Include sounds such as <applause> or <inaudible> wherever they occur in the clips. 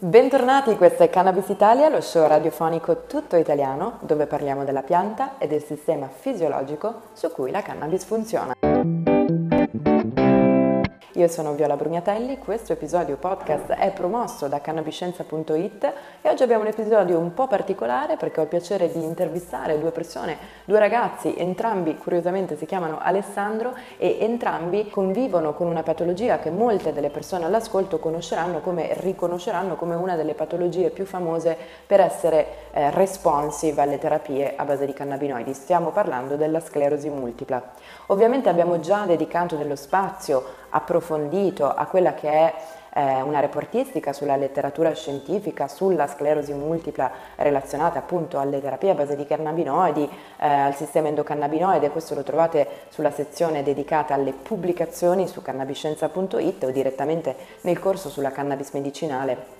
Bentornati, questo è Cannabis Italia, lo show radiofonico tutto italiano dove parliamo della pianta e del sistema fisiologico su cui la cannabis funziona. Io sono Viola Brugnatelli, questo episodio podcast è promosso da cannabiscienza.it e oggi abbiamo un episodio un po' particolare perché ho il piacere di intervistare due persone, due ragazzi, entrambi curiosamente si chiamano Alessandro e entrambi convivono con una patologia che molte delle persone all'ascolto conosceranno come, riconosceranno come una delle patologie più famose per essere eh, responsive alle terapie a base di cannabinoidi. Stiamo parlando della sclerosi multipla. Ovviamente abbiamo già dedicato dello spazio approfondito a quella che è eh, una reportistica sulla letteratura scientifica sulla sclerosi multipla relazionata appunto alle terapie a base di cannabinoidi, eh, al sistema endocannabinoide, questo lo trovate sulla sezione dedicata alle pubblicazioni su cannabiscienza.it o direttamente nel corso sulla cannabis medicinale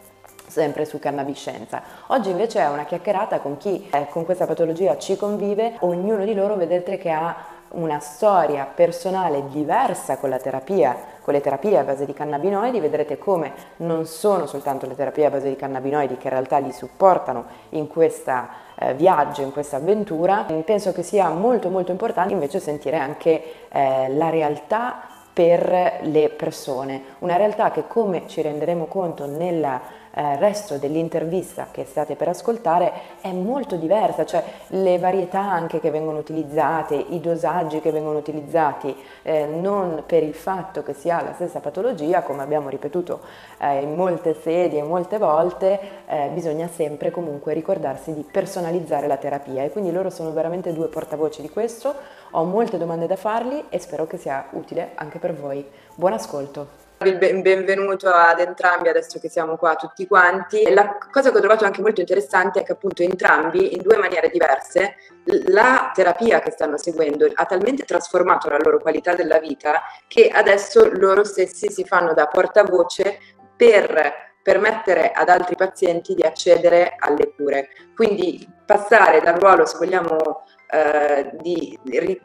sempre su cannabiscienza. Oggi invece è una chiacchierata con chi eh, con questa patologia ci convive, ognuno di loro vedete che ha una storia personale diversa con la terapia, con le terapie a base di cannabinoidi, vedrete come non sono soltanto le terapie a base di cannabinoidi che in realtà li supportano in questo eh, viaggio, in questa avventura. Penso che sia molto molto importante invece sentire anche eh, la realtà per le persone, una realtà che come ci renderemo conto nella eh, resto dell'intervista che state per ascoltare è molto diversa, cioè le varietà anche che vengono utilizzate, i dosaggi che vengono utilizzati, eh, non per il fatto che si ha la stessa patologia, come abbiamo ripetuto eh, in molte sedi e molte volte, eh, bisogna sempre comunque ricordarsi di personalizzare la terapia e quindi loro sono veramente due portavoci di questo, ho molte domande da fargli e spero che sia utile anche per voi. Buon ascolto! Benvenuto ad entrambi adesso che siamo qua tutti quanti. La cosa che ho trovato anche molto interessante è che appunto entrambi in due maniere diverse la terapia che stanno seguendo ha talmente trasformato la loro qualità della vita che adesso loro stessi si fanno da portavoce per permettere ad altri pazienti di accedere alle cure. Quindi passare dal ruolo, se vogliamo, eh, di, di,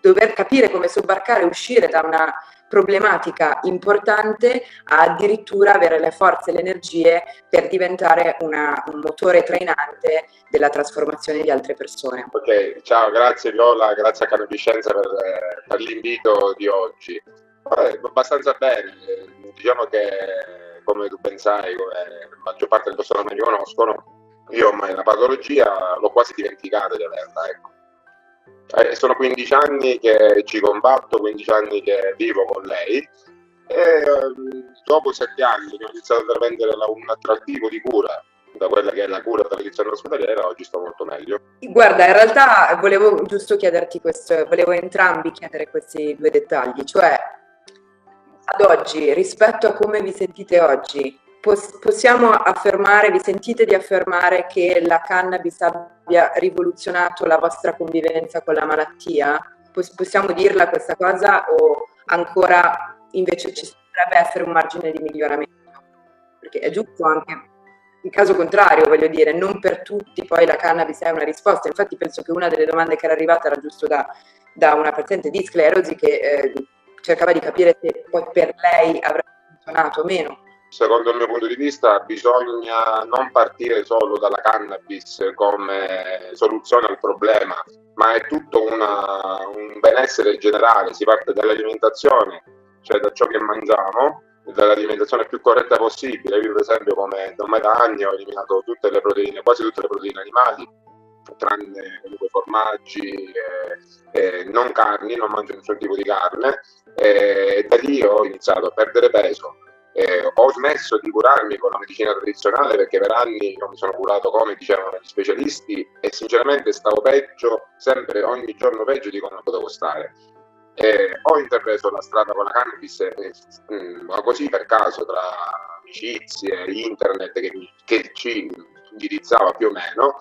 dover capire come sobbarcare, uscire da una problematica importante a addirittura avere le forze e le energie per diventare una, un motore trainante della trasformazione di altre persone. Ok, ciao, grazie Viola, grazie a Canobiscenza per, per l'invito di oggi. Eh, abbastanza bene, diciamo che come tu pensai, come la maggior parte delle persone mi conoscono, io ormai la patologia l'ho quasi dimenticata di averla, ecco eh, sono 15 anni che ci combatto, 15 anni che vivo con lei e ehm, dopo 7 anni che ho iniziato a intraprendere un attrattivo di cura da quella che è la cura medicina ospedaliera, oggi sto molto meglio. Guarda, in realtà volevo giusto chiederti questo, volevo entrambi chiedere questi due dettagli, cioè ad oggi, rispetto a come vi sentite oggi, possiamo affermare, vi sentite di affermare che la cannabis abbia rivoluzionato la vostra convivenza con la malattia? Possiamo dirla questa cosa o ancora invece ci dovrebbe essere un margine di miglioramento? Perché è giusto anche in caso contrario, voglio dire, non per tutti poi la cannabis è una risposta. Infatti penso che una delle domande che era arrivata era giusto da, da una paziente di sclerosi che eh, cercava di capire se poi per lei avrebbe funzionato o meno secondo il mio punto di vista, bisogna non partire solo dalla cannabis come soluzione al problema, ma è tutto una, un benessere generale. Si parte dall'alimentazione, cioè da ciò che mangiamo, dall'alimentazione più corretta possibile. Io, per esempio, come ormai da anni ho eliminato tutte le proteine, quasi tutte le proteine animali, tranne comunque formaggi, eh, eh, non carni, non mangio nessun tipo di carne, e da lì ho iniziato a perdere peso eh, ho smesso di curarmi con la medicina tradizionale perché per anni non mi sono curato come dicevano gli specialisti e sinceramente stavo peggio, sempre ogni giorno peggio di come potevo stare. Eh, ho intrapreso la strada con la cannabis eh, mh, così per caso tra amicizie, internet che, che ci indirizzava più o meno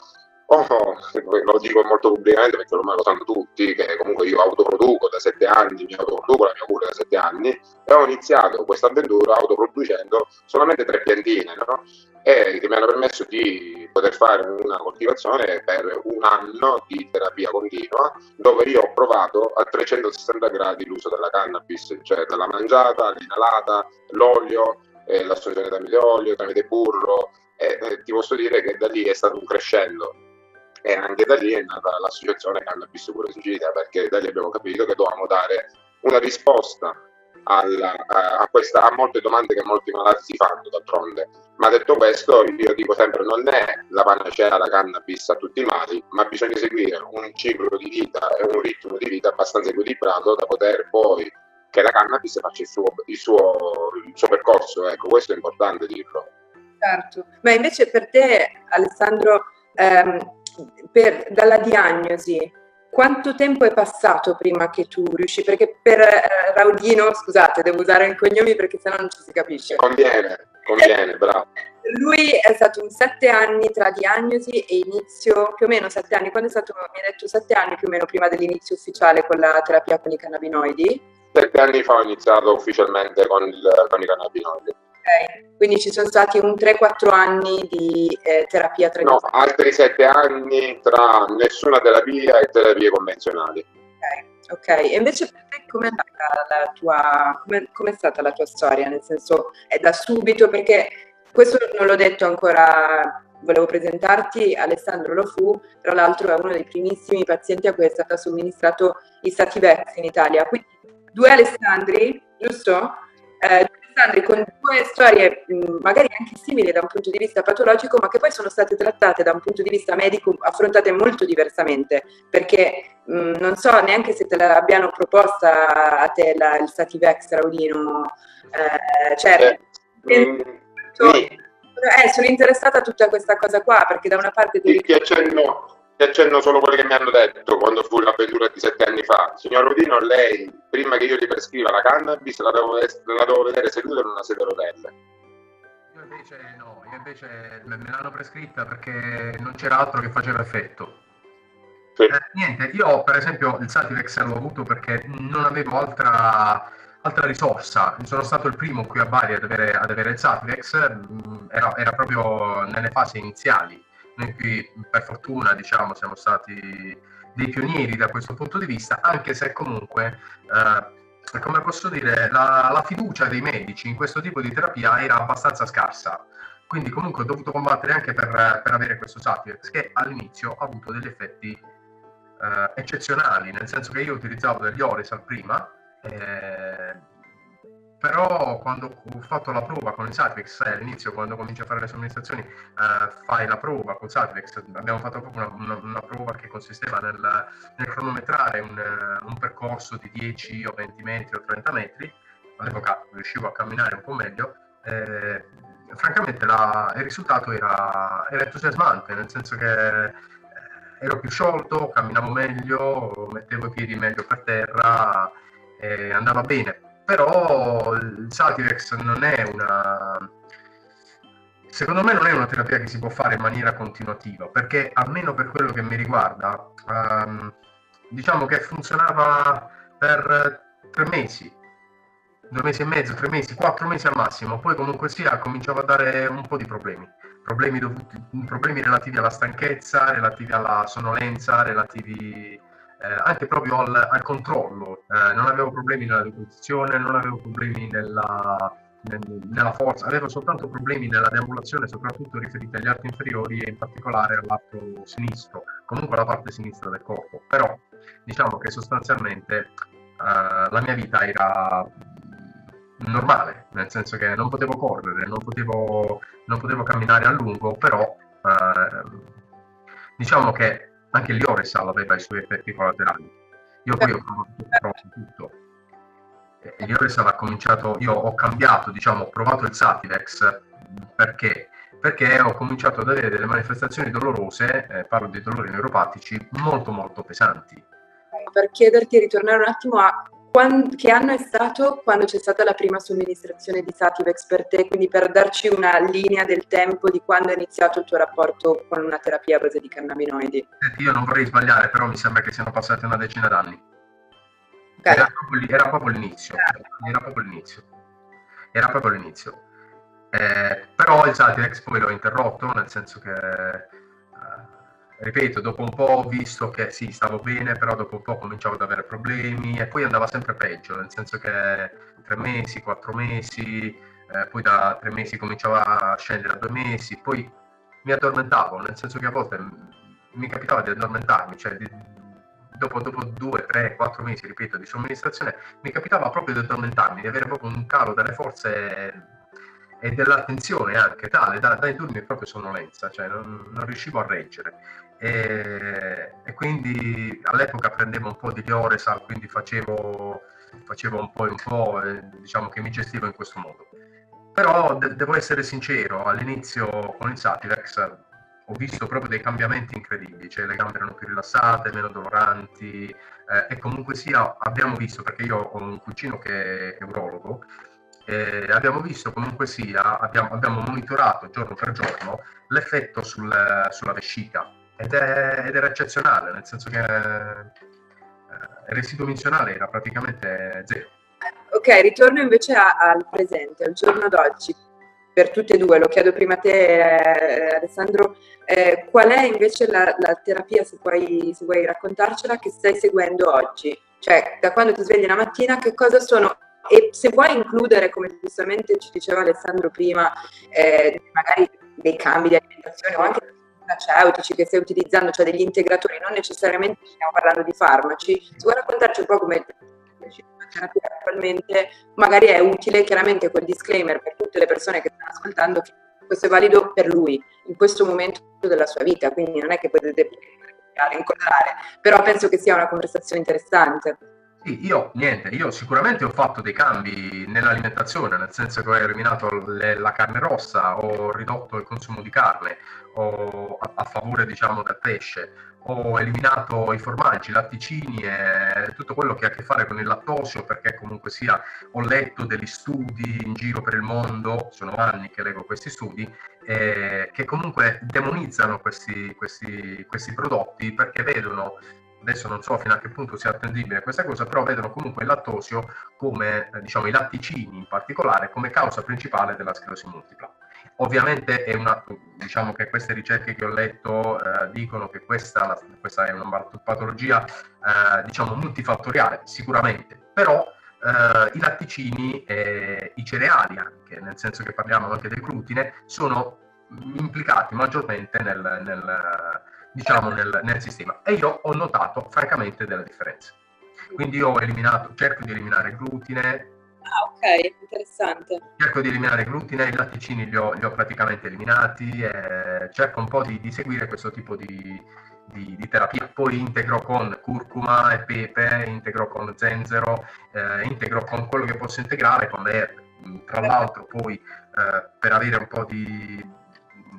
Oh, lo dico molto pubblicamente perché ormai lo sanno tutti, che comunque io autoproduco da sette anni, mi autoproduco la mia cura da sette anni e ho iniziato questa avventura autoproducendo solamente tre piantine, no? E che mi hanno permesso di poter fare una coltivazione per un anno di terapia continua, dove io ho provato a 360 gradi l'uso della cannabis, cioè dalla mangiata, all'inalata, l'olio, eh, l'assunzione tramite olio, tramite burro, e eh, ti posso dire che da lì è stato un crescendo e anche da lì è nata l'associazione Cannabis Pure Sicilia perché da lì abbiamo capito che dovevamo dare una risposta alla, a, questa, a, molte domande che molti malati si fanno d'altronde. Ma detto questo, io dico sempre non è la panacea la cannabis a tutti i mali, ma bisogna seguire un ciclo di vita e un ritmo di vita abbastanza equilibrato da poter poi che la cannabis faccia il suo, il suo, il suo percorso. Ecco, questo è importante dirlo. Certo, ma invece per te Alessandro, ehm, per, dalla diagnosi quanto tempo è passato prima che tu riusci? Perché per eh, Raudino, scusate, devo usare i cognomi perché sennò non ci si capisce. Conviene, conviene, bravo. Lui è stato un sette anni tra diagnosi e inizio, più o meno sette anni. Quando è stato, mi ha detto sette anni più o meno prima dell'inizio ufficiale con la terapia con i cannabinoidi? Sette anni fa ho iniziato ufficialmente con, il, con i cannabinoidi. Ok, quindi ci sono stati un 3-4 anni di eh, terapia No, altri 7 anni tra nessuna terapia e terapie convenzionali. Ok, ok. E invece per te com'è, la tua, com'è, com'è stata la tua storia? Nel senso, è da subito perché questo non l'ho detto ancora volevo presentarti, Alessandro lo fu, tra l'altro è uno dei primissimi pazienti a cui è stato somministrato i Sativex in Italia. Quindi due Alessandri, giusto? Eh, Sandri con due storie magari anche simili da un punto di vista patologico, ma che poi sono state trattate da un punto di vista medico, affrontate molto diversamente, perché mh, non so neanche se te l'abbiano proposta a te la, il Sativex Raudino, eh, cioè, eh, sono, eh, sono interessata a tutta questa cosa qua, perché da una parte... Ti, ti accenno ti accenno solo quello che mi hanno detto quando fu l'avventura di sette anni fa. Signor Rodino, lei, prima che io gli prescriva la cannabis, la devo, la devo vedere seduta in una sedia a rotelle. Io invece no, io invece me l'hanno prescritta perché non c'era altro che faceva effetto. Sì. Eh, niente, io per esempio il Sativex l'ho avuto perché non avevo altra, altra risorsa. Sono stato il primo qui a Bari ad avere, ad avere il Sativex, mm, era, era proprio nelle fasi iniziali noi qui per fortuna diciamo siamo stati dei pionieri da questo punto di vista, anche se comunque, eh, come posso dire, la, la, fiducia dei medici in questo tipo di terapia era abbastanza scarsa. Quindi comunque ho dovuto combattere anche per, per avere questo Satirex che all'inizio ha avuto degli effetti eh, eccezionali, nel senso che io utilizzavo degli Oresal prima, eh, però quando ho fatto la prova con il Satrix eh, all'inizio quando cominci a fare le somministrazioni eh, fai la prova con Satrix abbiamo fatto proprio una, una, una prova che consisteva nel, nel cronometrare un, un, percorso di 10 o 20 metri o 30 metri. All'epoca riuscivo a camminare un po' meglio eh, francamente la, il risultato era, era, entusiasmante nel senso che eh, ero più sciolto camminavo meglio mettevo i piedi meglio per terra e andava bene però il Satirex non è una secondo me non è una terapia che si può fare in maniera continuativa perché almeno per quello che mi riguarda um, diciamo che funzionava per tre mesi due mesi e mezzo, tre mesi, quattro mesi al massimo poi comunque sia cominciava a dare un po' di problemi problemi, dovuti, problemi relativi alla stanchezza relativi alla sonnolenza relativi eh, anche proprio al, al controllo. Eh, non avevo problemi nella deposizione, non avevo problemi nella, nella forza, avevo soltanto problemi nella deambulazione, soprattutto riferiti agli arti inferiori e in particolare al lato sinistro, comunque alla parte sinistra del corpo. Però diciamo che sostanzialmente eh, la mia vita era normale, nel senso che non potevo correre, non potevo, non potevo camminare a lungo, però eh, diciamo che anche l'Ioresal aveva i suoi effetti collaterali. Io poi ho provato tutto. E l'Ioresal ha cominciato, io ho cambiato, diciamo, ho provato il Sativex perché? Perché ho cominciato ad avere delle manifestazioni dolorose, eh, parlo di dolori neuropatici, molto molto pesanti. Per chiederti, ritornare un attimo a quando, che anno è stato quando c'è stata la prima somministrazione di Sativex per te, quindi per darci una linea del tempo di quando è iniziato il tuo rapporto con una terapia a base di cannabinoidi? Io non vorrei sbagliare, però mi sembra che siano passati una decina d'anni. Okay. Era, proprio, era, proprio, l'inizio, era proprio l'inizio. Era proprio l'inizio. Eh, però il Sativex poi l'ho interrotto, nel senso che ripeto, dopo un po' ho visto che sì, stavo bene, però dopo un po' cominciavo ad avere problemi e poi andava sempre peggio, nel senso che tre mesi, quattro mesi, eh, poi da tre mesi cominciava a scendere a due mesi, poi mi addormentavo, nel senso che a volte mi capitava di addormentarmi, cioè di, dopo, dopo, due, tre, quattro mesi, ripeto, di somministrazione, mi capitava proprio di addormentarmi, di avere proprio un calo delle forze e dell'attenzione anche tale da, da indurmi proprio sonnolenza, cioè non, non riuscivo a reggere. E, e, quindi all'epoca prendevo un po' di Dioresal, quindi facevo, facevo un po' e un po', e, diciamo che mi gestivo in questo modo. Però de- devo essere sincero, all'inizio con il Sativex ho visto proprio dei cambiamenti incredibili, cioè le gambe erano più rilassate, meno doloranti eh, e comunque sia abbiamo visto, perché io ho un cugino che è urologo, eh, abbiamo visto comunque sia, abbiamo, abbiamo, monitorato giorno per giorno l'effetto sul, sulla vescica ed, è, ed, era eccezionale, nel senso che eh, il residuo menzionale era praticamente zero. Ok, ritorno invece a, al presente, al giorno d'oggi per tutte e due, lo chiedo prima a te eh, Alessandro, eh, qual è invece la, la terapia, se puoi, se vuoi raccontarcela, che stai seguendo oggi? Cioè, da quando ti svegli la mattina, che cosa sono e se vuoi includere, come giustamente ci diceva Alessandro prima, eh, magari dei cambi di alimentazione o anche farmaceutici che stai utilizzando, cioè degli integratori, non necessariamente stiamo parlando di farmaci, se vuoi raccontarci un po' come terapia attualmente magari è utile chiaramente quel disclaimer per tutte le persone che stanno ascoltando che questo è valido per lui in questo momento della sua vita, quindi non è che potete incontrare, però penso che sia una conversazione interessante. Io niente, io sicuramente ho fatto dei cambi nell'alimentazione, nel senso che ho eliminato le, la carne rossa, ho ridotto il consumo di carne ho, a, a, favore diciamo del pesce, ho eliminato i formaggi, i latticini e tutto quello che ha a che fare con il lattosio perché comunque sia ho letto degli studi in giro per il mondo, sono anni che leggo questi studi, eh, che comunque demonizzano questi, questi, questi prodotti perché vedono adesso non so fino a che punto sia attendibile questa cosa, però vedono comunque il lattosio come, eh, diciamo, i latticini in particolare, come causa principale della sclerosi multipla. Ovviamente è una, diciamo che queste ricerche che ho letto eh, dicono che questa, questa, è una patologia eh, diciamo multifattoriale, sicuramente, però eh, i latticini e i cereali anche, nel senso che parliamo anche del glutine, sono implicati maggiormente nel, nel diciamo, nel, nel, sistema. E io ho notato francamente delle differenze. Quindi ho eliminato, cerco di eliminare il glutine. Ah, ok, interessante. Cerco di eliminare il glutine, i latticini li ho, li ho praticamente eliminati, e cerco un po' di, di seguire questo tipo di, di, di, terapia. Poi integro con curcuma e pepe, integro con zenzero, eh, integro con quello che posso integrare con le erbe. Tra l'altro poi eh, per avere un po' di,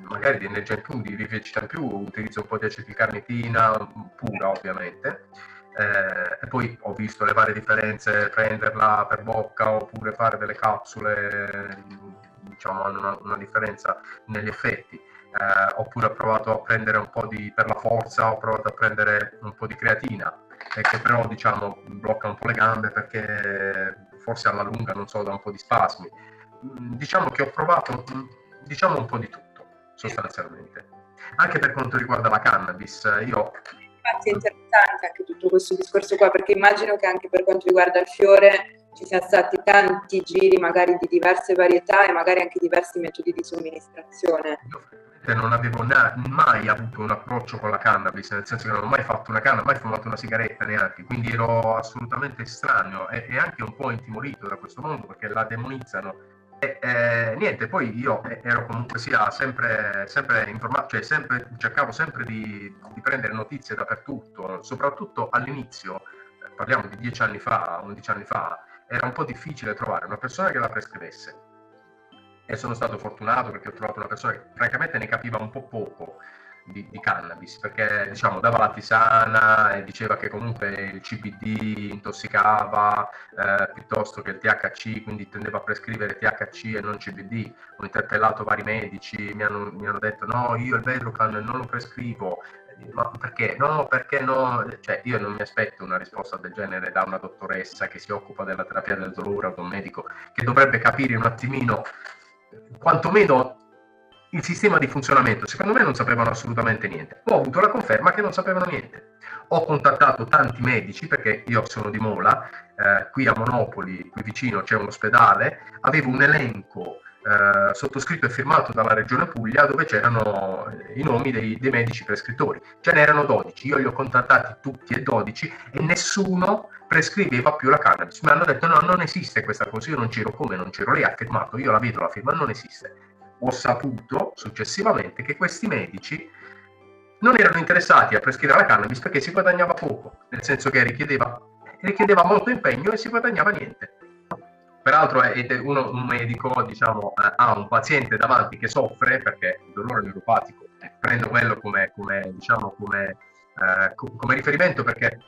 magari di energia in più, di vivacità in più, utilizzo un po' di acetilcarnitina pura ovviamente. Eh, e poi ho visto le varie differenze, prenderla per bocca oppure fare delle capsule, diciamo, hanno una, una differenza negli effetti. Eh, oppure ho provato a prendere un po' di, per la forza, ho provato a prendere un po' di creatina, e che però diciamo blocca un po' le gambe perché forse alla lunga non so da un po' di spasmi. Diciamo che ho provato diciamo un po' di tutto sostanzialmente. Anche per quanto riguarda la cannabis, io... Infatti è interessante anche tutto questo discorso qua, perché immagino che anche per quanto riguarda il fiore ci siano stati tanti giri magari di diverse varietà e magari anche diversi metodi di somministrazione. Io non avevo mai avuto un approccio con la cannabis, nel senso che non ho mai fatto una canna, mai fumato una sigaretta neanche, quindi ero assolutamente estraneo e, e anche un po' intimorito da questo mondo perché la demonizzano e, eh, niente, poi io ero comunque sia sempre, sempre informato, cioè sempre, cercavo sempre di, di, prendere notizie dappertutto, soprattutto all'inizio, eh, parliamo di dieci anni fa, undici anni fa, era un po' difficile trovare una persona che la prescrivesse. E sono stato fortunato perché ho trovato una persona che francamente ne capiva un po' poco di, di, cannabis perché diciamo dava la tisana e diceva che comunque il CBD intossicava eh, piuttosto che il THC quindi tendeva a prescrivere THC e non CBD ho interpellato vari medici mi hanno, mi hanno detto no io il Vedrocan non lo prescrivo ma perché? No, perché no? Cioè, io non mi aspetto una risposta del genere da una dottoressa che si occupa della terapia del dolore o da un medico che dovrebbe capire un attimino, quantomeno il sistema di funzionamento. Secondo me non sapevano assolutamente niente. Ho avuto la conferma che non sapevano niente. Ho contattato tanti medici perché io sono di Mola, eh, qui a Monopoli, qui vicino c'è un ospedale, avevo un elenco eh, sottoscritto e firmato dalla Regione Puglia dove c'erano i nomi dei, dei, medici prescrittori. Ce n'erano 12, io li ho contattati tutti e 12 e nessuno prescriveva più la cannabis. Mi hanno detto no, non esiste questa cosa, io non c'ero come, non c'ero lì, ha firmato, io la vedo la firma, non esiste. Ho saputo successivamente che questi medici non erano interessati a prescrivere la cannabis perché si guadagnava poco, nel senso che richiedeva, richiedeva molto impegno e si guadagnava niente. Peraltro è uno, un medico diciamo, eh, ha un paziente davanti che soffre perché il dolore neuropatico, eh, prendo quello come, come, diciamo, come, eh, come, riferimento perché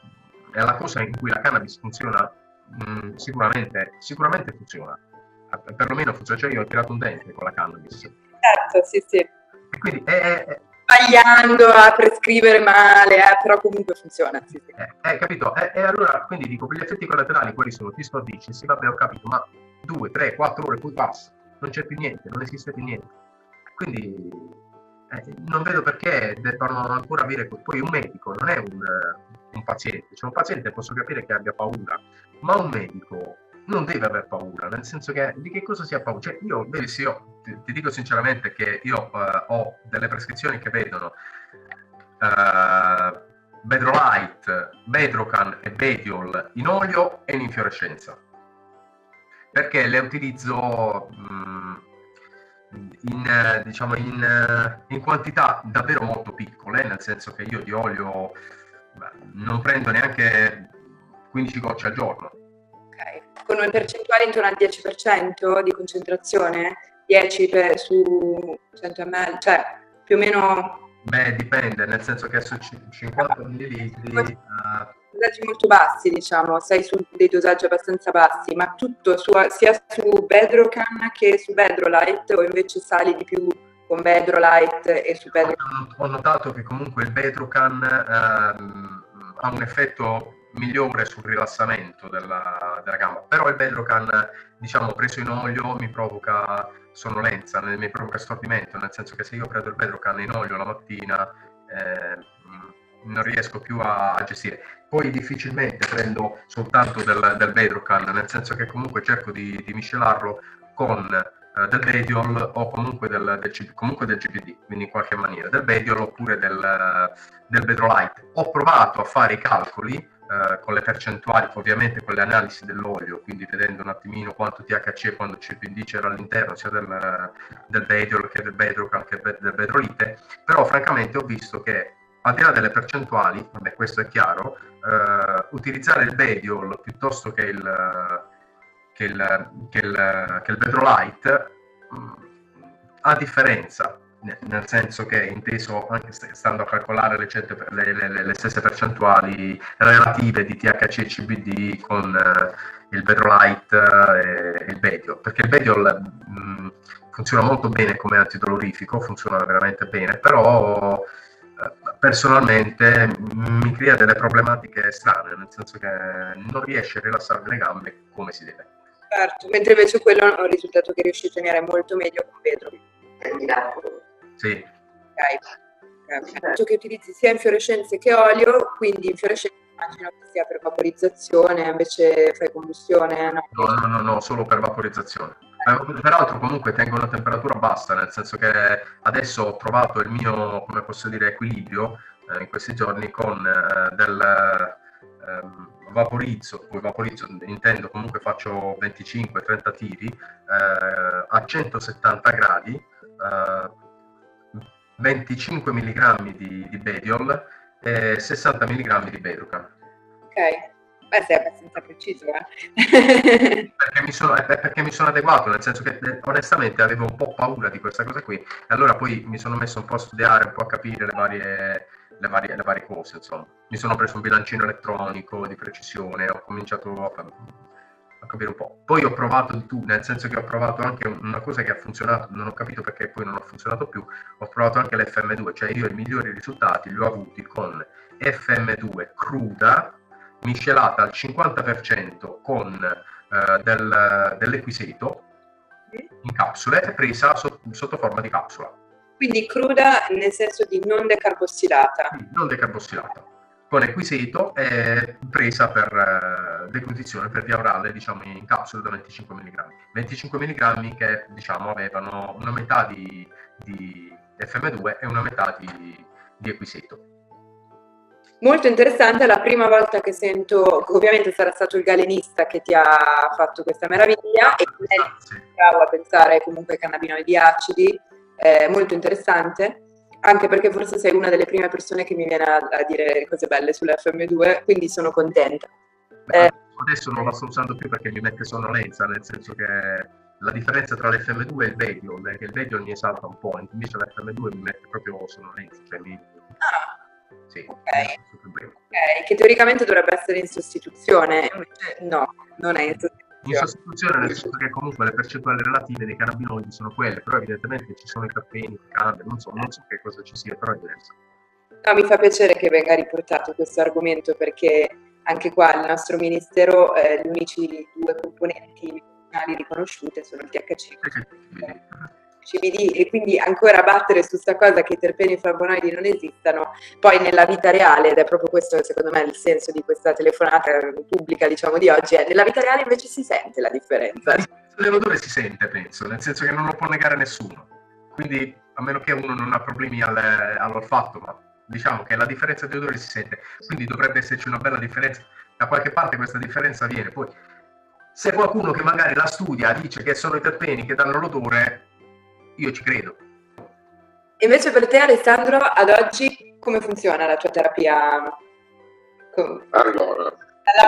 è la cosa in cui la cannabis funziona mh, mm, sicuramente, sicuramente funziona. Eh, perlomeno funziona, cioè io ho tirato un dente con la cannabis. Certo, sì, sì. E quindi è, è sbagliando a prescrivere male, eh, però comunque funziona. Sì, sì. Eh, eh, capito? E eh, eh, allora, quindi dico, per gli effetti collaterali quali sono? Ti sto dici, sì vabbè ho capito, ma due, tre, quattro ore poi passa, non c'è più niente, non esiste più niente. Quindi eh, non vedo perché debbano ancora avere, poi un medico non è un, un paziente, cioè un paziente posso capire che abbia paura, ma un medico non deve aver paura, nel senso che di che cosa si ha paura? Cioè, io, vedi, sì, io ti, ti, dico sinceramente che io uh, ho delle prescrizioni che vedono uh, Bedrolite, Bedrocan e Bediol in olio e in infiorescenza. Perché le utilizzo mh, mm, in, diciamo, in, in, quantità davvero molto piccole, nel senso che io di olio non prendo neanche 15 gocce al giorno con una percentuale intorno al 10% di concentrazione, 10 per, su 100 ml, cioè più o meno... Beh, dipende, nel senso che su 50 ml... Uh... Dosaggi molto bassi, diciamo, sei su dei dosaggi abbastanza bassi, ma tutto su, sia su Bedrocan che su Bedrolite o invece sali di più con Bedrolite e su Bedrocan? Ho notato che comunque il Bedrocan ehm, ha un effetto migliore sul rilassamento della, della gamba, però il Bedrocan, diciamo, preso in olio mi provoca sonnolenza, mi provoca stordimento, nel senso che se io prendo il Bedrocan in olio la mattina eh, non riesco più a, a, gestire. Poi difficilmente prendo soltanto del, del Bedrocan, nel senso che comunque cerco di, di miscelarlo con eh, del Bediol o comunque del, del, comunque del GPD, quindi in qualche maniera, del Bediol oppure del, del Bedrolite. Ho provato a fare i calcoli eh, con le percentuali, ovviamente con le analisi dell'olio, quindi vedendo un attimino quanto THC e quanto CBD c'era all'interno sia del, del Bediol che del Bedrocan che del Bedrolite, però francamente ho visto che al di là delle percentuali, vabbè questo è chiaro, eh, utilizzare il Bediol piuttosto che il, che il, che il, che il Bedrolite mh, mm, ha differenza nel senso che inteso anche stando a calcolare le, le, le, le stesse percentuali relative di THC e CBD con eh, il Bedrolite eh, e il Bediol, perché il Bediol mh, funziona molto bene come antidolorifico, funziona veramente bene, però eh, personalmente mi crea delle problematiche strane, nel senso che non riesce a rilassare le gambe come si deve. Certo, mentre invece quello è un risultato che riesce a ottenere molto meglio con vetro. Sì. Ok. okay. che utilizzi sia infiorescenze che olio, quindi infiorescenze immagino che sia per vaporizzazione, invece fai combustione. No, no, no, no, no solo per vaporizzazione. Eh, peraltro comunque tengo una temperatura bassa, nel senso che adesso ho trovato il mio, come posso dire, equilibrio eh, in questi giorni con eh, del ehm, vaporizzo, poi vaporizzo intendo comunque faccio 25-30 tiri eh, a 170 gradi eh, 25 mg di, di Bediol e 60 mg di Beducan. Ok. Beh, sei abbastanza preciso, eh? perché, mi sono, perché mi sono adeguato, nel senso che eh, onestamente avevo un po' paura di questa cosa qui, e allora poi mi sono messo un po' a studiare, un po' a capire le varie, le varie, le varie cose, insomma. Mi sono preso un bilancino elettronico di precisione, ho cominciato a a capire un po'. Poi ho provato di tu, nel senso che ho provato anche una cosa che ha funzionato, non ho capito perché poi non ha funzionato più, ho provato anche l'FM2, cioè io i migliori risultati li ho avuti con FM2 cruda, miscelata al 50% con eh, del, dell'equiseto in capsule e presa sotto, sotto forma di capsula. Quindi cruda nel senso di non decarbossilata. Non decarbossilata, con equisito e presa per eh, deglutizione, per via orale, diciamo in capsule da 25 mg. 25 mg che diciamo avevano una metà di, di FM2 e una metà di, di equisito. Molto interessante, è la prima volta che sento, ovviamente sarà stato il galenista che ti ha fatto questa meraviglia e quindi bravo a pensare comunque ai cannabinoidi acidi, eh, molto interessante, anche perché forse sei una delle prime persone che mi viene a, a dire cose belle sull'FM2, quindi sono contenta. Eh, adesso non la sto usando più perché mi mette sonnolenza, nel senso che la differenza tra l'FM2 e il Vediol è che il Vediol mi esalta un po', invece l'FM2 mi mette proprio sonnolenza, cioè mi... Ah sì, okay. ok, che teoricamente dovrebbe essere in sostituzione, invece no, non è in sostituzione. In sostituzione nel senso che comunque le percentuali relative dei cannabinoidi sono quelle, però evidentemente ci sono i caffeini, il cannabis, non so, non so che cosa ci sia, però è diverso. No, mi fa piacere che venga riportato questo argomento perché anche qua il nostro ministero, eh, gli unici due componenti riconosciute sono il THC. CBD e quindi ancora battere su questa cosa che i terpeni flavonoidi non esistano, poi nella vita reale, ed è proprio questo secondo me il senso di questa telefonata pubblica diciamo di oggi, è nella vita reale invece si sente la differenza. Nell'odore si sente, penso, nel senso che non lo può negare nessuno, quindi a meno che uno non ha problemi al, all'olfatto, ma diciamo che la differenza di odore si sente, quindi dovrebbe esserci una bella differenza, da qualche parte questa differenza viene, poi se qualcuno che magari la studia dice che sono i terpeni che danno l'odore, io ci credo. Invece per te Alessandro, ad oggi come funziona la tua terapia? Allora,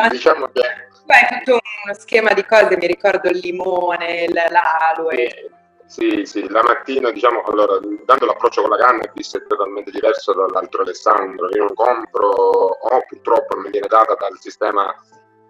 diciamo che... Beh, tutto uno schema di cose, mi ricordo il limone, l'aloe. Sì, sì, la mattina, diciamo, allora, dando l'approccio con la cannabis è totalmente diverso dall'altro Alessandro. Io non compro, o purtroppo mi viene data dal sistema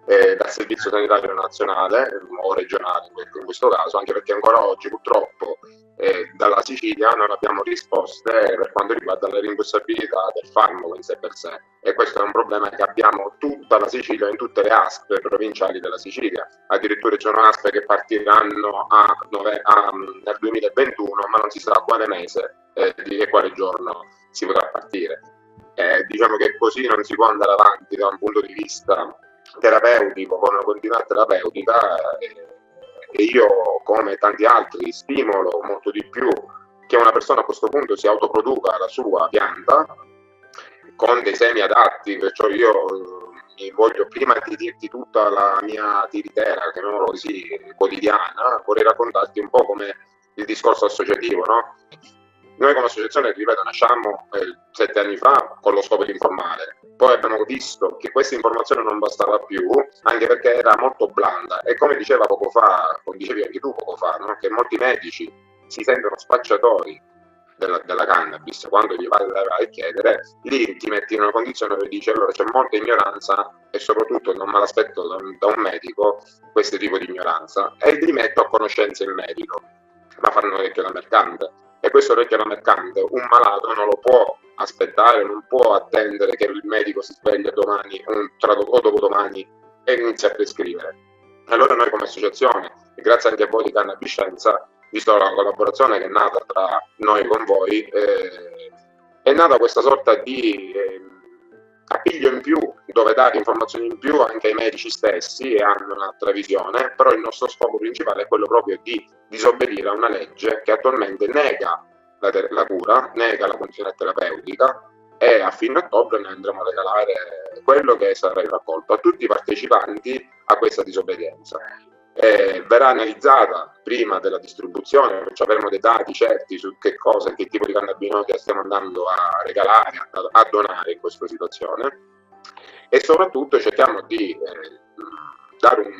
eh, dal Servizio Sanitario Nazionale o regionale in questo caso, anche perché ancora oggi purtroppo eh, dalla Sicilia non abbiamo risposte per quanto riguarda la rimborsabilità del farmaco in sé per sé e questo è un problema che abbiamo tutta la Sicilia in tutte le ASP provinciali della Sicilia, addirittura ci sono ASP che partiranno a, a, nel 2021 ma non si sa quale mese eh, e quale giorno si potrà partire. Eh, diciamo che così non si può andare avanti da un punto di vista terapeutico, con una continuità terapeutica eh, e io come tanti altri stimolo molto di più che una persona a questo punto si autoproduca la sua pianta con dei semi adatti, perciò io eh, mi voglio prima di dirti tutta la mia tiritera, chiamiamolo così, quotidiana, vorrei raccontarti un po' come il discorso associativo, no? Noi come associazione, ripeto, nasciamo eh, sette anni fa con lo scopo di informare. Poi abbiamo visto che questa informazione non bastava più, anche perché era molto blanda. E come diceva poco fa, come dicevi anche tu poco fa, no? che molti medici si sentono spacciatori della, della, cannabis, quando gli vai a chiedere, lì ti metti in una condizione dove dici allora c'è molta ignoranza e soprattutto non me l'aspetto da un, da un medico questo tipo di ignoranza e li metto a conoscenza il medico, ma fanno orecchio da mercante e questo orecchio da mercante un malato non lo può aspettare, non può attendere che il medico si sveglia domani o dopodomani e inizia a prescrivere. Allora noi come associazione, grazie anche a voi di Cannabiscienza, visto la collaborazione che è nata tra noi con voi, eh, è nata questa sorta di eh, appiglio in più, dove dare informazioni in più anche ai medici stessi e hanno un'altra visione, però il nostro scopo principale è quello proprio di disobbedire a una legge che attualmente nega la, te- la cura, nega la condizione terapeutica e a fine ottobre noi andremo a regalare quello che sarà raccolto a tutti i partecipanti a questa disobbedienza. Eh, verrà analizzata prima della distribuzione, cioè avremo dei dati certi su che cosa e che tipo di cannabinoidi stiamo andando a regalare, a, a donare in questa situazione e soprattutto cerchiamo di eh, dare un,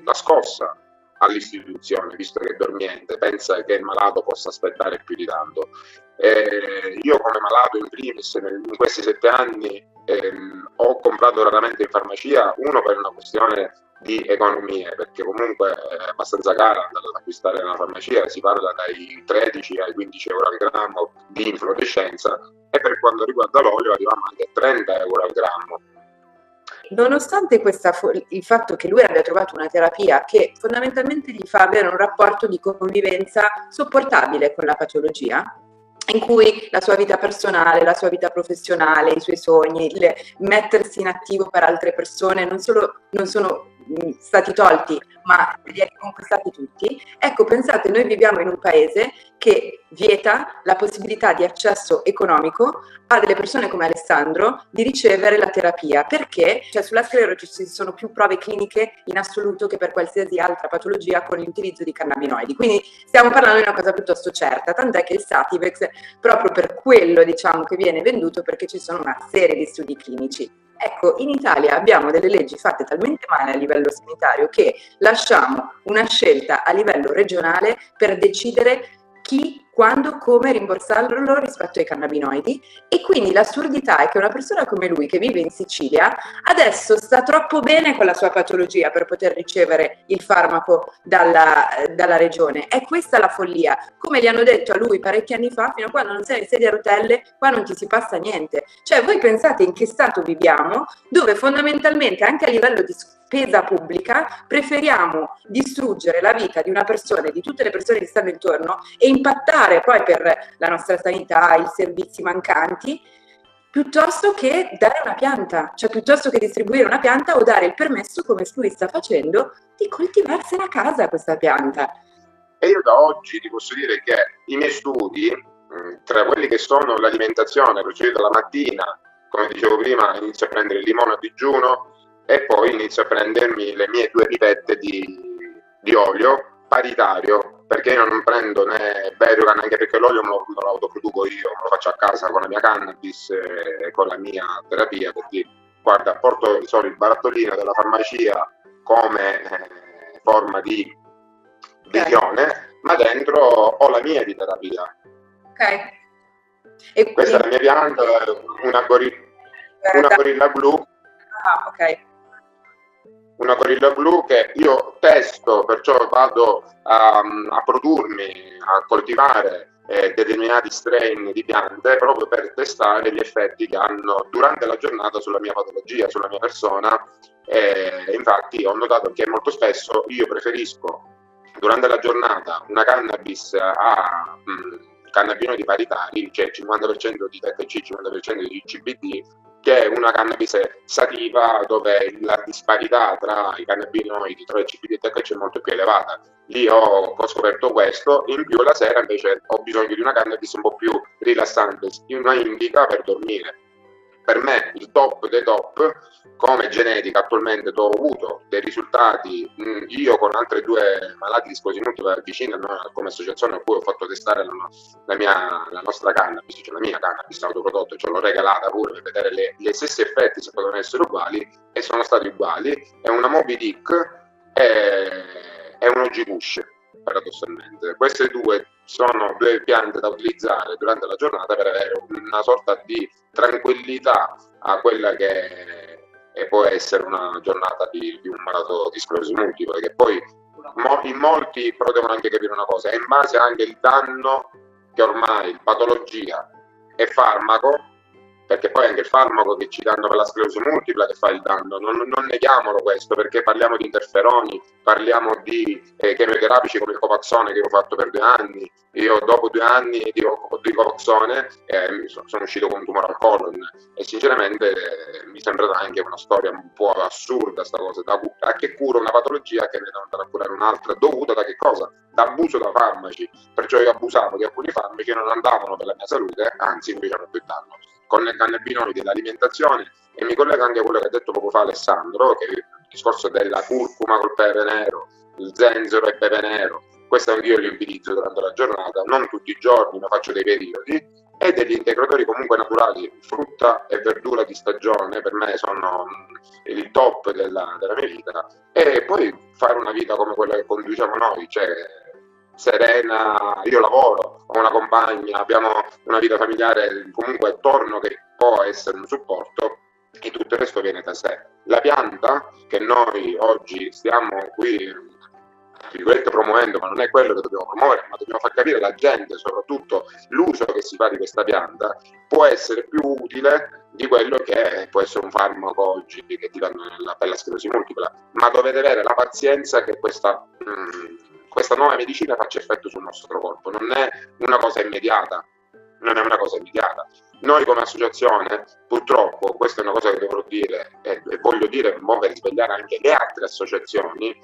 una scossa all'istituzione, visto che è dormiente, pensa che il malato possa aspettare più di tanto. Eh, io come malato in primis in questi sette anni ehm, ho comprato raramente in farmacia, uno per una questione di economie, perché comunque è abbastanza cara andare ad acquistare nella farmacia, si parla dai 13 ai 15 euro al grammo di inflorescenza e per quanto riguarda l'olio arriviamo anche a 30 euro al grammo. Nonostante questa, il fatto che lui abbia trovato una terapia che fondamentalmente gli fa avere un rapporto di convivenza sopportabile con la patologia, in cui la sua vita personale, la sua vita professionale, i suoi sogni, le, mettersi in attivo per altre persone non solo non sono stati tolti, ma li ha riconquistati tutti. Ecco, pensate, noi viviamo in un paese che vieta la possibilità di accesso economico a delle persone come Alessandro di ricevere la terapia, perché cioè, sulla sclerosi ci sono più prove cliniche in assoluto che per qualsiasi altra patologia con l'utilizzo di cannabinoidi. Quindi stiamo parlando di una cosa piuttosto certa, tant'è che il Sativex proprio per quello diciamo che viene venduto perché ci sono una serie di studi clinici. Ecco, in Italia abbiamo delle leggi fatte talmente male a livello sanitario che lasciamo una scelta a livello regionale per decidere chi quando, come rimborsarlo rispetto ai cannabinoidi e quindi l'assurdità è che una persona come lui che vive in Sicilia adesso sta troppo bene con la sua patologia per poter ricevere il farmaco dalla, dalla regione. È questa la follia. Come gli hanno detto a lui parecchi anni fa, fino a quando non sei in sedia a rotelle, qua non ti si passa niente. Cioè voi pensate in che stato viviamo dove fondamentalmente anche a livello di spesa pubblica, preferiamo distruggere la vita di una persona e di tutte le persone che stanno intorno e impattare poi per la nostra sanità, i servizi mancanti, piuttosto che dare una pianta, cioè piuttosto che distribuire una pianta o dare il permesso, come lui sta facendo, di coltivarsela a casa questa pianta. E io da oggi ti posso dire che i miei studi, tra quelli che sono l'alimentazione, procedo la mattina, come dicevo prima, inizio a prendere il limone a digiuno, e poi inizio a prendermi le mie due pipette di, di olio paritario perché io non prendo né Verugan anche perché l'olio me lo, me lo autoproduco io, me lo faccio a casa con la mia cannabis e con la mia terapia perché guarda porto di solito il barattolino della farmacia come eh, forma di visione okay. ma dentro ho la mia di terapia. Ok. E questa quindi... è la mia pianta una, gorilla, una gorilla blu. Ah ok una gorilla blu che io testo, perciò vado a, a produrmi, a coltivare eh, determinati strain di piante proprio per testare gli effetti che hanno durante la giornata sulla mia patologia, sulla mia persona. E infatti ho notato che molto spesso io preferisco durante la giornata una cannabis a mh, mm, cannabinoidi paritari, cioè 50% di THC, 50% di CBD, che è una cannabis sativa dove la disparità tra i cannabinoidi, tra il CBD il THC è molto più elevata. Lì ho, ho, scoperto questo, in più la sera invece ho bisogno di una cannabis un po' più rilassante, una indica per dormire per me il top dei top come genetica attualmente ho avuto dei risultati mh, io con altre due malati di sclerosi multipla vicine come associazione a cui ho fatto testare la, la, mia, la nostra cannabis cioè la mia cannabis autoprodotto ce l'ho regalata pure per vedere le, gli stessi effetti se potevano essere uguali e sono stati uguali. È una Moby Dick e, e uno G-Bush paradossalmente. Queste due sono due piante da utilizzare durante la giornata per avere una sorta di tranquillità a quella che può essere una giornata di, di un malato di sclerosi multipla, che poi in molti però devono anche capire una cosa, è in base anche al danno che ormai patologia e farmaco perché poi anche il farmaco che ci danno per la sclerosi multipla che fa il danno, non, non neghiamolo questo, perché parliamo di interferoni, parliamo di eh, chemioterapici come il Copaxone che ho fatto per due anni, io dopo due anni di, di Copaxone eh, sono uscito con un tumore al colon. E sinceramente eh, mi sembra anche una storia un po' assurda sta cosa, da, a che cura una patologia che ne devono andare a curare un'altra, dovuta da che cosa? Da abuso da farmaci, perciò io abusavo di alcuni farmaci che non andavano per la mia salute, anzi mi facevano più danno con le cannabinoidi dell'alimentazione e mi collego anche a quello che ha detto poco fa Alessandro, che il discorso della curcuma col pepe nero, il zenzero e pepe nero, questo anch'io li utilizzo durante la giornata, non tutti i giorni, ma faccio dei periodi, e degli integratori comunque naturali, frutta e verdura di stagione, per me sono il top della, della mia vita, e poi fare una vita come quella che conduciamo noi, cioè serena, io lavoro, ho una compagna, abbiamo una vita familiare comunque attorno che può essere un supporto e tutto il resto viene da sé. La pianta che noi oggi stiamo qui promuovendo, ma non è quello che dobbiamo promuovere, ma dobbiamo far capire alla gente soprattutto l'uso che si fa di questa pianta può essere più utile di quello che può essere un farmaco oggi che ti danno la sclerosi multipla, ma dovete avere la pazienza che questa mh, mm, questa nuova medicina faccia effetto sul nostro corpo, non è una cosa immediata. non è una cosa immediata. Noi come associazione, purtroppo, questa è una cosa che dovrò dire e, e voglio dire per risvegliare anche le altre associazioni,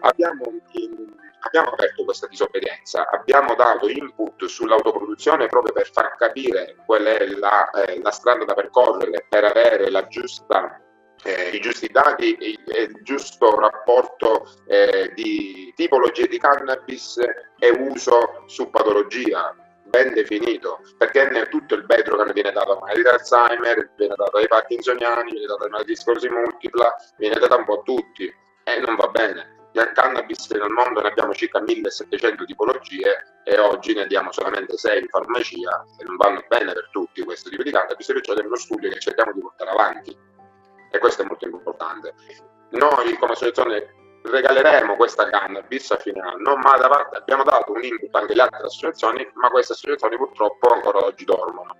abbiamo, in, abbiamo aperto questa disobbedienza, abbiamo dato input sull'autoproduzione proprio per far capire qual è la, eh, la strada da percorrere per avere la giusta eh, i giusti dati e il giusto rapporto eh, di tipologie di cannabis e uso su patologia ben definito, perché è tutto il bedrock viene dato a malati di Alzheimer, viene dato ai parkinsoniani, viene dato ai malati di sclerosi multipla, viene dato un po' a tutti e non va bene. Del cannabis nel mondo ne abbiamo circa 1700 tipologie e oggi ne diamo solamente 6 in farmacia e non vanno bene per tutti questo tipo di cannabis, perciò è uno studio che cerchiamo di portare avanti e questo è molto importante. Noi come associazione regaleremo questa cannabis a fine anno, ma da parte abbiamo dato un input anche alle altre associazioni, ma queste associazioni purtroppo ancora oggi dormono.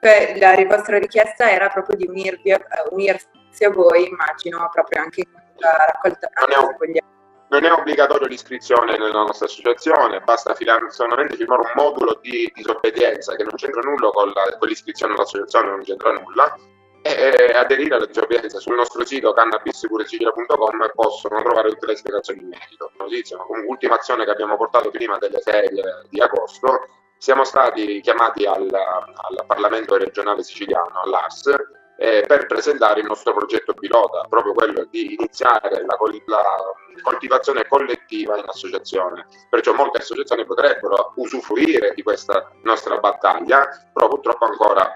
La vostra richiesta era proprio di unirvi, unirsi a voi, immagino, proprio anche la raccolta non è, non è obbligatorio l'iscrizione nella nostra associazione, basta filare, solamente firmare un modulo di disobbedienza che non c'entra nulla con, la, con l'iscrizione all'associazione, non c'entra nulla, e aderire alla disobbedienza sul nostro sito cannabispuresicila.com possono trovare tutte le spiegazioni in merito. Notizia, un'ultima azione che abbiamo portato prima delle ferie di agosto, siamo stati chiamati al, al Parlamento regionale siciliano, all'ARS, eh, per presentare il nostro progetto pilota, proprio quello di iniziare la, la, coltivazione collettiva in associazione. Perciò molte associazioni potrebbero usufruire di questa nostra battaglia, però purtroppo ancora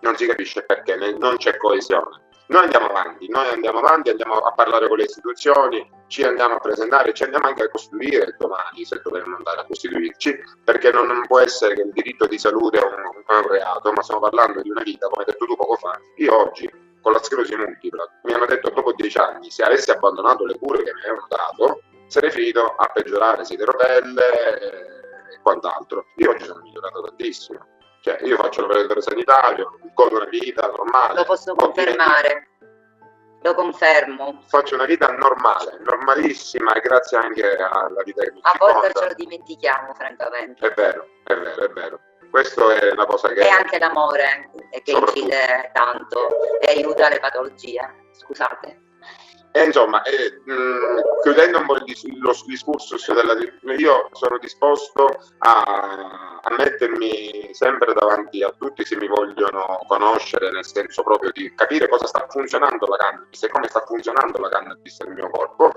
non si capisce perché non c'è coesione. Noi andiamo avanti, noi andiamo avanti, andiamo a parlare con le istituzioni, ci andiamo a presentare, ci andiamo anche a costruire domani se dovremmo andare a costituirci, perché non, non può essere che il diritto di salute è un, un, reato, ma stiamo parlando di una vita, come hai detto tu poco fa. Io oggi con la sclerosi multipla mi hanno detto dopo dieci anni, se avessi abbandonato le cure che mi avevano dato, sarei finito a peggiorare siti rotelle e quant'altro. Io oggi sono migliorato tantissimo cioè, io faccio l'operatore sanitario, godo una vita normale. Lo posso confermare. Lo confermo. Faccio una vita normale, normalissima, grazie anche alla vita che mi A volte ce lo dimentichiamo, francamente. È vero, è vero, è vero. Questo è una cosa che... E anche l'amore, che incide tanto e aiuta le patologie. Scusate. E insomma, eh, mh, chiudendo un po' il, lo discorso io sono disposto a, a, mettermi sempre davanti a tutti se mi vogliono conoscere, nel senso proprio di capire cosa sta funzionando la cannabis e come sta funzionando la cannabis nel mio corpo,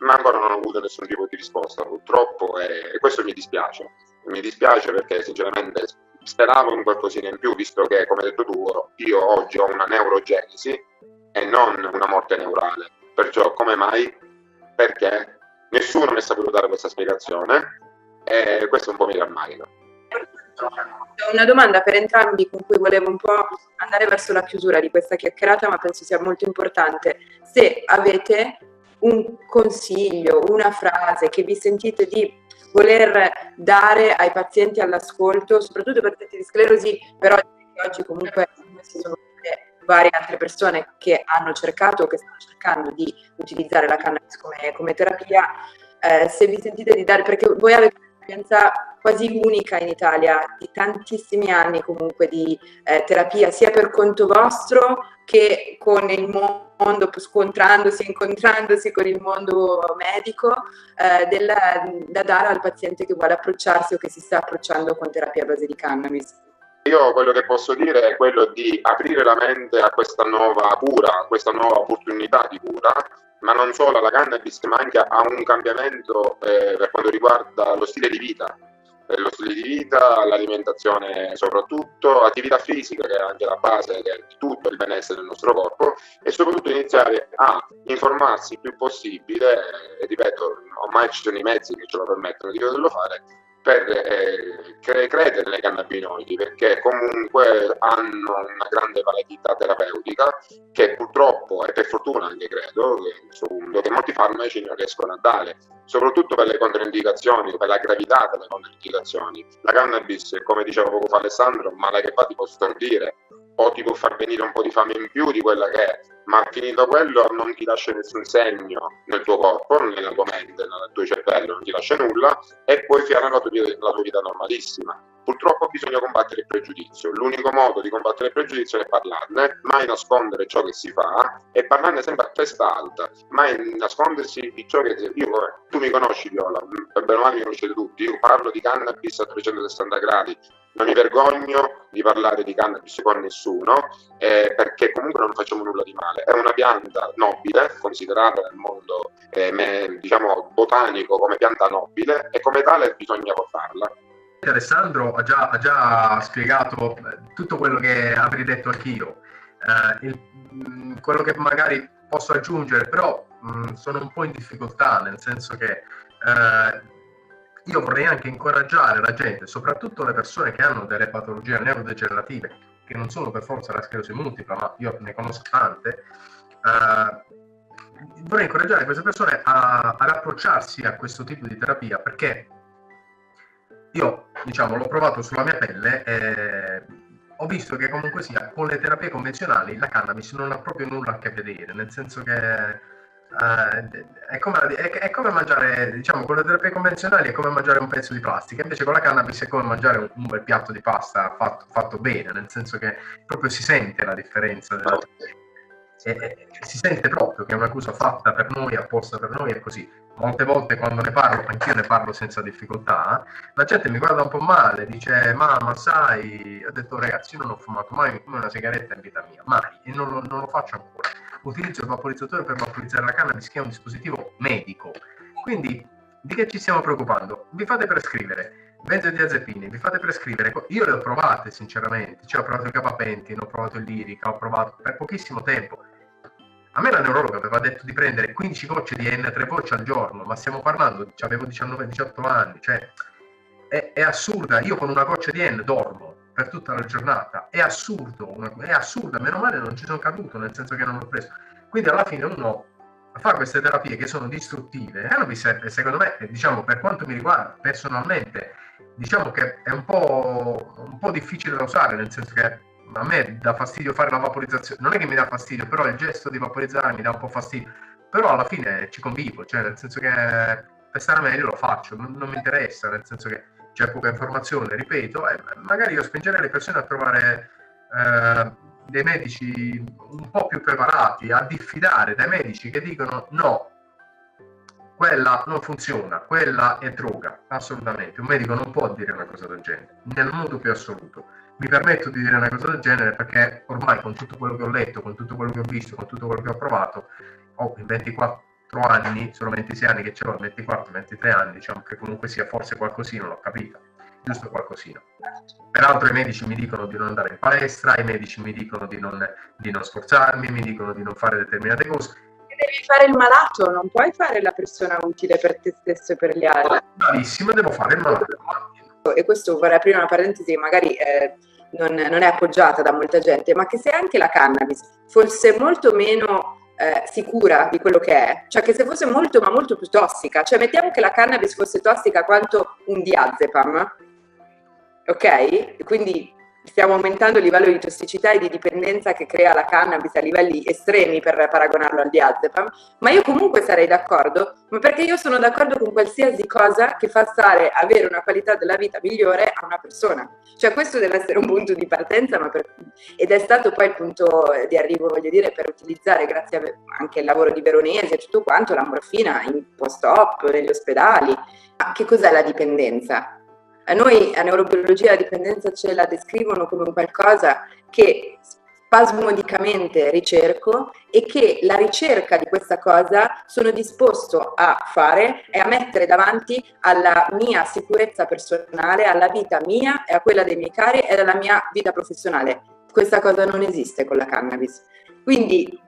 ma ancora non ho avuto nessun tipo di risposta purtroppo e, questo mi dispiace. Mi dispiace perché sinceramente speravo in qualcosina in più, visto che, come detto tu, io oggi ho una neurogenesi e non una morte neurale Perciò come mai? Perché nessuno mi ha saputo dare questa spiegazione e questo un po' mi rammarica. Una domanda per entrambi con cui volevo un po' andare verso la chiusura di questa chiacchierata, ma penso sia molto importante. Se avete un consiglio, una frase che vi sentite di voler dare ai pazienti all'ascolto, soprattutto per pazienti di sclerosi, però oggi comunque si sono varie altre persone che hanno cercato o che stanno cercando di utilizzare la cannabis come, come terapia, eh, se vi sentite di dare, perché voi avete un'esperienza quasi unica in Italia, di tantissimi anni comunque di eh, terapia, sia per conto vostro che con il mondo, scontrandosi, incontrandosi con il mondo medico, eh, del, da dare al paziente che vuole approcciarsi o che si sta approcciando con terapia a base di cannabis. Io quello che posso dire è quello di aprire la mente a questa nuova cura, a questa nuova opportunità di cura, ma non solo alla cannabis, ma anche a un cambiamento eh, per quanto riguarda lo stile di vita. Eh, lo stile di vita, l'alimentazione soprattutto, attività fisica che è anche la base di tutto il benessere del nostro corpo e soprattutto iniziare a informarsi il più possibile, e ripeto, ormai ci sono i mezzi che ce lo permettono di poterlo fare, per eh, credere nei cannabinoidi perché comunque hanno una grande validità terapeutica che purtroppo e per fortuna anche credo che, molti farmaci non riescono a dare soprattutto per le controindicazioni per la gravità delle controindicazioni. La cannabis come diceva poco fa Alessandro male che fa ti può stordire o ti può far venire un po' di fame in più di quella che è, ma finito quello non ti lascia nessun segno nel tuo corpo, nella tua mente, nel tuo cervello, non ti lascia nulla e puoi fare la tua, la tua vita normalissima. Purtroppo bisogna combattere il pregiudizio. L'unico modo di combattere il pregiudizio è parlarne, mai nascondere ciò che si fa e parlarne sempre a testa alta, mai nascondersi di ciò che io, tu mi conosci Viola, per bene o male mi conoscete tutti, io parlo di cannabis a 360 gradi, non mi vergogno di parlare di cannabis con nessuno eh, perché comunque non facciamo nulla di male. È una pianta nobile, considerata nel mondo eh, diciamo, botanico come pianta nobile e come tale bisogna portarla. Alessandro ha già, ha già, spiegato eh, tutto quello che avrei detto anch'io. Eh, il, mm, quello che magari posso aggiungere, però mh, mm, sono un po' in difficoltà, nel senso che eh, io vorrei anche incoraggiare la gente, soprattutto le persone che hanno delle patologie neurodegenerative, che non sono per forza la sclerosi multipla, ma io ne conosco tante, eh, vorrei incoraggiare queste persone a, ad approcciarsi a questo tipo di terapia perché io diciamo l'ho provato sulla mia pelle e ho visto che comunque sia con le terapie convenzionali la cannabis non ha proprio nulla a che vedere, nel senso che eh, è, come, è, è, come, mangiare, diciamo, con le terapie convenzionali è come mangiare un pezzo di plastica, invece con la cannabis è come mangiare un, un bel piatto di pasta fatto, fatto, bene, nel senso che proprio si sente la differenza. Della, e, si sente proprio che è una cosa fatta per noi, apposta per noi, è così. Molte volte quando ne parlo, anch'io ne parlo senza difficoltà, la gente mi guarda un po' male, dice mamma sai, ho detto ragazzi io non ho fumato mai una sigaretta in vita mia, mai, e non lo, non lo faccio ancora. Utilizzo il vaporizzatore per vaporizzare la cannabis che è un dispositivo medico. Quindi di che ci stiamo preoccupando? Vi fate prescrivere benzodiazepine, vi fate prescrivere. Io le ho provate sinceramente, cioè ho provato il gabapentin, ho provato il lirica, ho provato per pochissimo tempo a me la neurologa aveva detto di prendere 15 gocce di N3 voce al giorno, ma stiamo parlando, avevo 19-18 anni, cioè è, è, assurda. Io con una goccia di N dormo per tutta la giornata, è assurdo, è assurda, meno male non ci sono caduto, nel senso che non l'ho preso. Quindi alla fine uno fa queste terapie che sono distruttive, e secondo me, diciamo, per quanto mi riguarda personalmente, diciamo che è un po', un po' difficile da usare, nel senso che a me dà fastidio fare la vaporizzazione, non è che mi dà fastidio, però il gesto di vaporizzare mi dà un po' fastidio, però alla fine ci convivo, cioè nel senso che per stare meglio lo faccio, non, non mi interessa, nel senso che c'è poca informazione, ripeto, e magari io spingerei le persone a trovare eh, dei medici un po' più preparati, a diffidare dai medici che dicono no, quella non funziona, quella è droga, assolutamente. Un medico non può dire una cosa del genere, nel modo più assoluto mi permetto di dire una cosa del genere perché ormai con tutto quello che ho letto, con tutto quello che ho visto, con tutto quello che ho provato, ho in 24 anni, sono 26 anni che ce l'ho, 24, 23 anni, diciamo che comunque sia forse qualcosina, l'ho capita, giusto qualcosina. Peraltro i medici mi dicono di non andare in palestra, i medici mi dicono di non, di non sforzarmi, mi dicono di non fare determinate cose. Devi fare il malato, non puoi fare la persona utile per te stesso e per gli altri. Bravissimo, devo fare il malato e questo vorrei aprire una parentesi che magari eh, non, non, è appoggiata da molta gente, ma che se anche la cannabis fosse molto meno eh, sicura di quello che è, cioè che se fosse molto ma molto più tossica, cioè mettiamo che la cannabis fosse tossica quanto un diazepam, ok? Quindi stiamo aumentando il livello di tossicità e di dipendenza che crea la cannabis a livelli estremi per paragonarlo al diazepam, ma io comunque sarei d'accordo, ma perché io sono d'accordo con qualsiasi cosa che fa stare avere una qualità della vita migliore a una persona. Cioè questo deve essere un punto di partenza, per... ed è stato poi il punto di arrivo, voglio dire, per utilizzare, grazie anche al lavoro di Veronesi e tutto quanto, la morfina in post-op, negli ospedali. Ma che cos'è la dipendenza? A noi a neurobiologia la dipendenza ce la descrivono come qualcosa che spasmodicamente ricerco e che la ricerca di questa cosa sono disposto a fare e a mettere davanti alla mia sicurezza personale, alla vita mia e a quella dei miei cari e alla mia vita professionale. Questa cosa non esiste con la cannabis. Quindi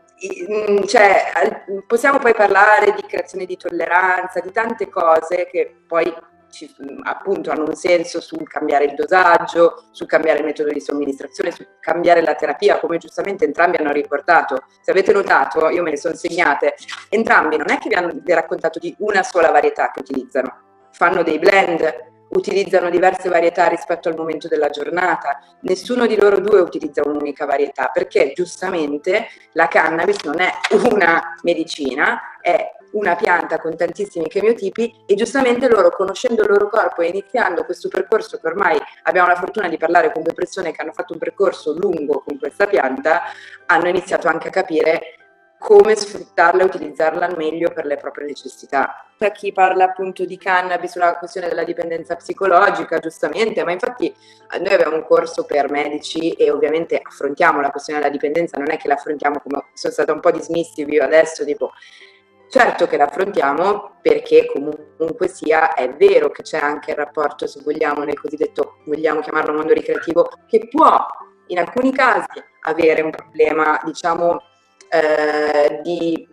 cioè, possiamo poi parlare di creazione di tolleranza, di tante cose che poi ci, appunto hanno un senso sul cambiare il dosaggio, sul cambiare il metodo di somministrazione, sul cambiare la terapia, come giustamente entrambi hanno riportato. Se avete notato, io me le sono segnate, entrambi non è che vi hanno raccontato di una sola varietà che utilizzano, fanno dei blend, utilizzano diverse varietà rispetto al momento della giornata, nessuno di loro due utilizza un'unica varietà perché giustamente la cannabis non è una medicina, è una pianta con tantissimi chemiotipi e giustamente loro conoscendo il loro corpo e iniziando questo percorso che ormai abbiamo la fortuna di parlare con due persone che hanno fatto un percorso lungo con questa pianta, hanno iniziato anche a capire come sfruttarla e utilizzarla al meglio per le proprie necessità. C'è chi parla appunto di cannabis sulla questione della dipendenza psicologica, giustamente, ma infatti eh, noi abbiamo un corso per medici e ovviamente affrontiamo la questione della dipendenza, non è che l'affrontiamo come sono stata un po' dismissive io adesso, tipo Certo che l'affrontiamo perché comunque sia è vero che c'è anche il rapporto, se vogliamo, nel cosiddetto, vogliamo chiamarlo mondo ricreativo, che può in alcuni casi avere un problema, diciamo, eh, di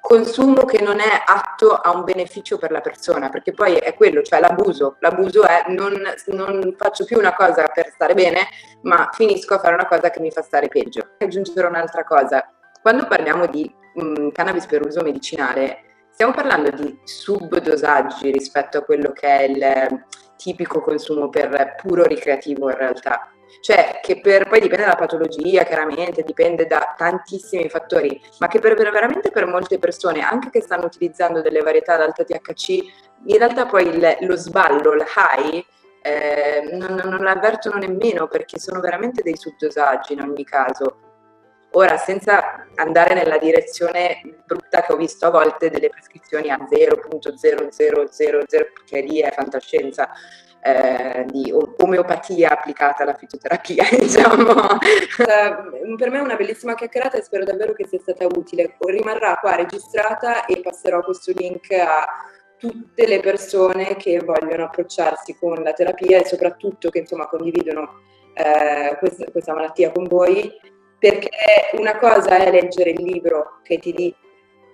consumo che non è atto a un beneficio per la persona, perché poi è quello, cioè l'abuso. L'abuso è non, non faccio più una cosa per stare bene, ma finisco a fare una cosa che mi fa stare peggio. Aggiungere un'altra cosa. Quando parliamo di mh, mm, cannabis per uso medicinale, stiamo parlando di subdosaggi rispetto a quello che è il tipico consumo per puro ricreativo in realtà. Cioè che per, poi dipende dalla patologia, chiaramente, dipende da tantissimi fattori, ma che per, veramente per molte persone, anche che stanno utilizzando delle varietà ad alta THC, in realtà poi il, lo sballo, il high, eh, non, non l'avvertono nemmeno perché sono veramente dei subdosaggi in ogni caso. Ora, senza andare nella direzione brutta che ho visto a volte delle prescrizioni a 0.0000, perché lì è fantascienza, eh, di omeopatia applicata alla fitoterapia, <laughs> diciamo. per me è una bellissima chiacchierata e spero davvero che sia stata utile. Rimarrà qua registrata e passerò questo link a tutte le persone che vogliono approcciarsi con la terapia e soprattutto che insomma condividono eh, questa, questa malattia con voi, perché una cosa è leggere il libro che ti dice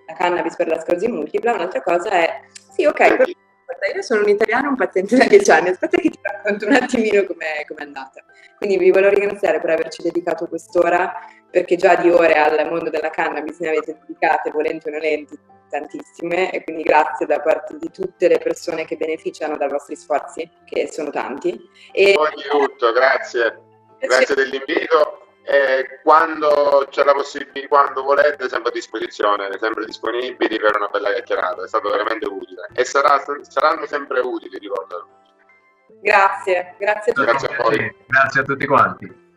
la cannabis per la sclerosi multipla, un'altra cosa è sì, ok, Aspetta, io sono un italiano, un paziente da 10 anni, aspetta che ti racconto un attimino com'è, com'è andata. Quindi vi voglio ringraziare per averci dedicato quest'ora, perché già di ore al mondo della cannabis ne avete dedicate, volenti o nolenti, tantissime, e quindi grazie da parte di tutte le persone che beneficiano dai vostri sforzi, che sono tanti. E... Ogni tutto, grazie. Grazie dell'invito e quando c'è la possibilità, quando volete, sempre a disposizione, sempre disponibili per una bella chiacchierata. È stato veramente utile e sarà, saranno sempre utili, ricordo. Grazie, grazie a tutti. Grazie a, grazie a tutti quanti.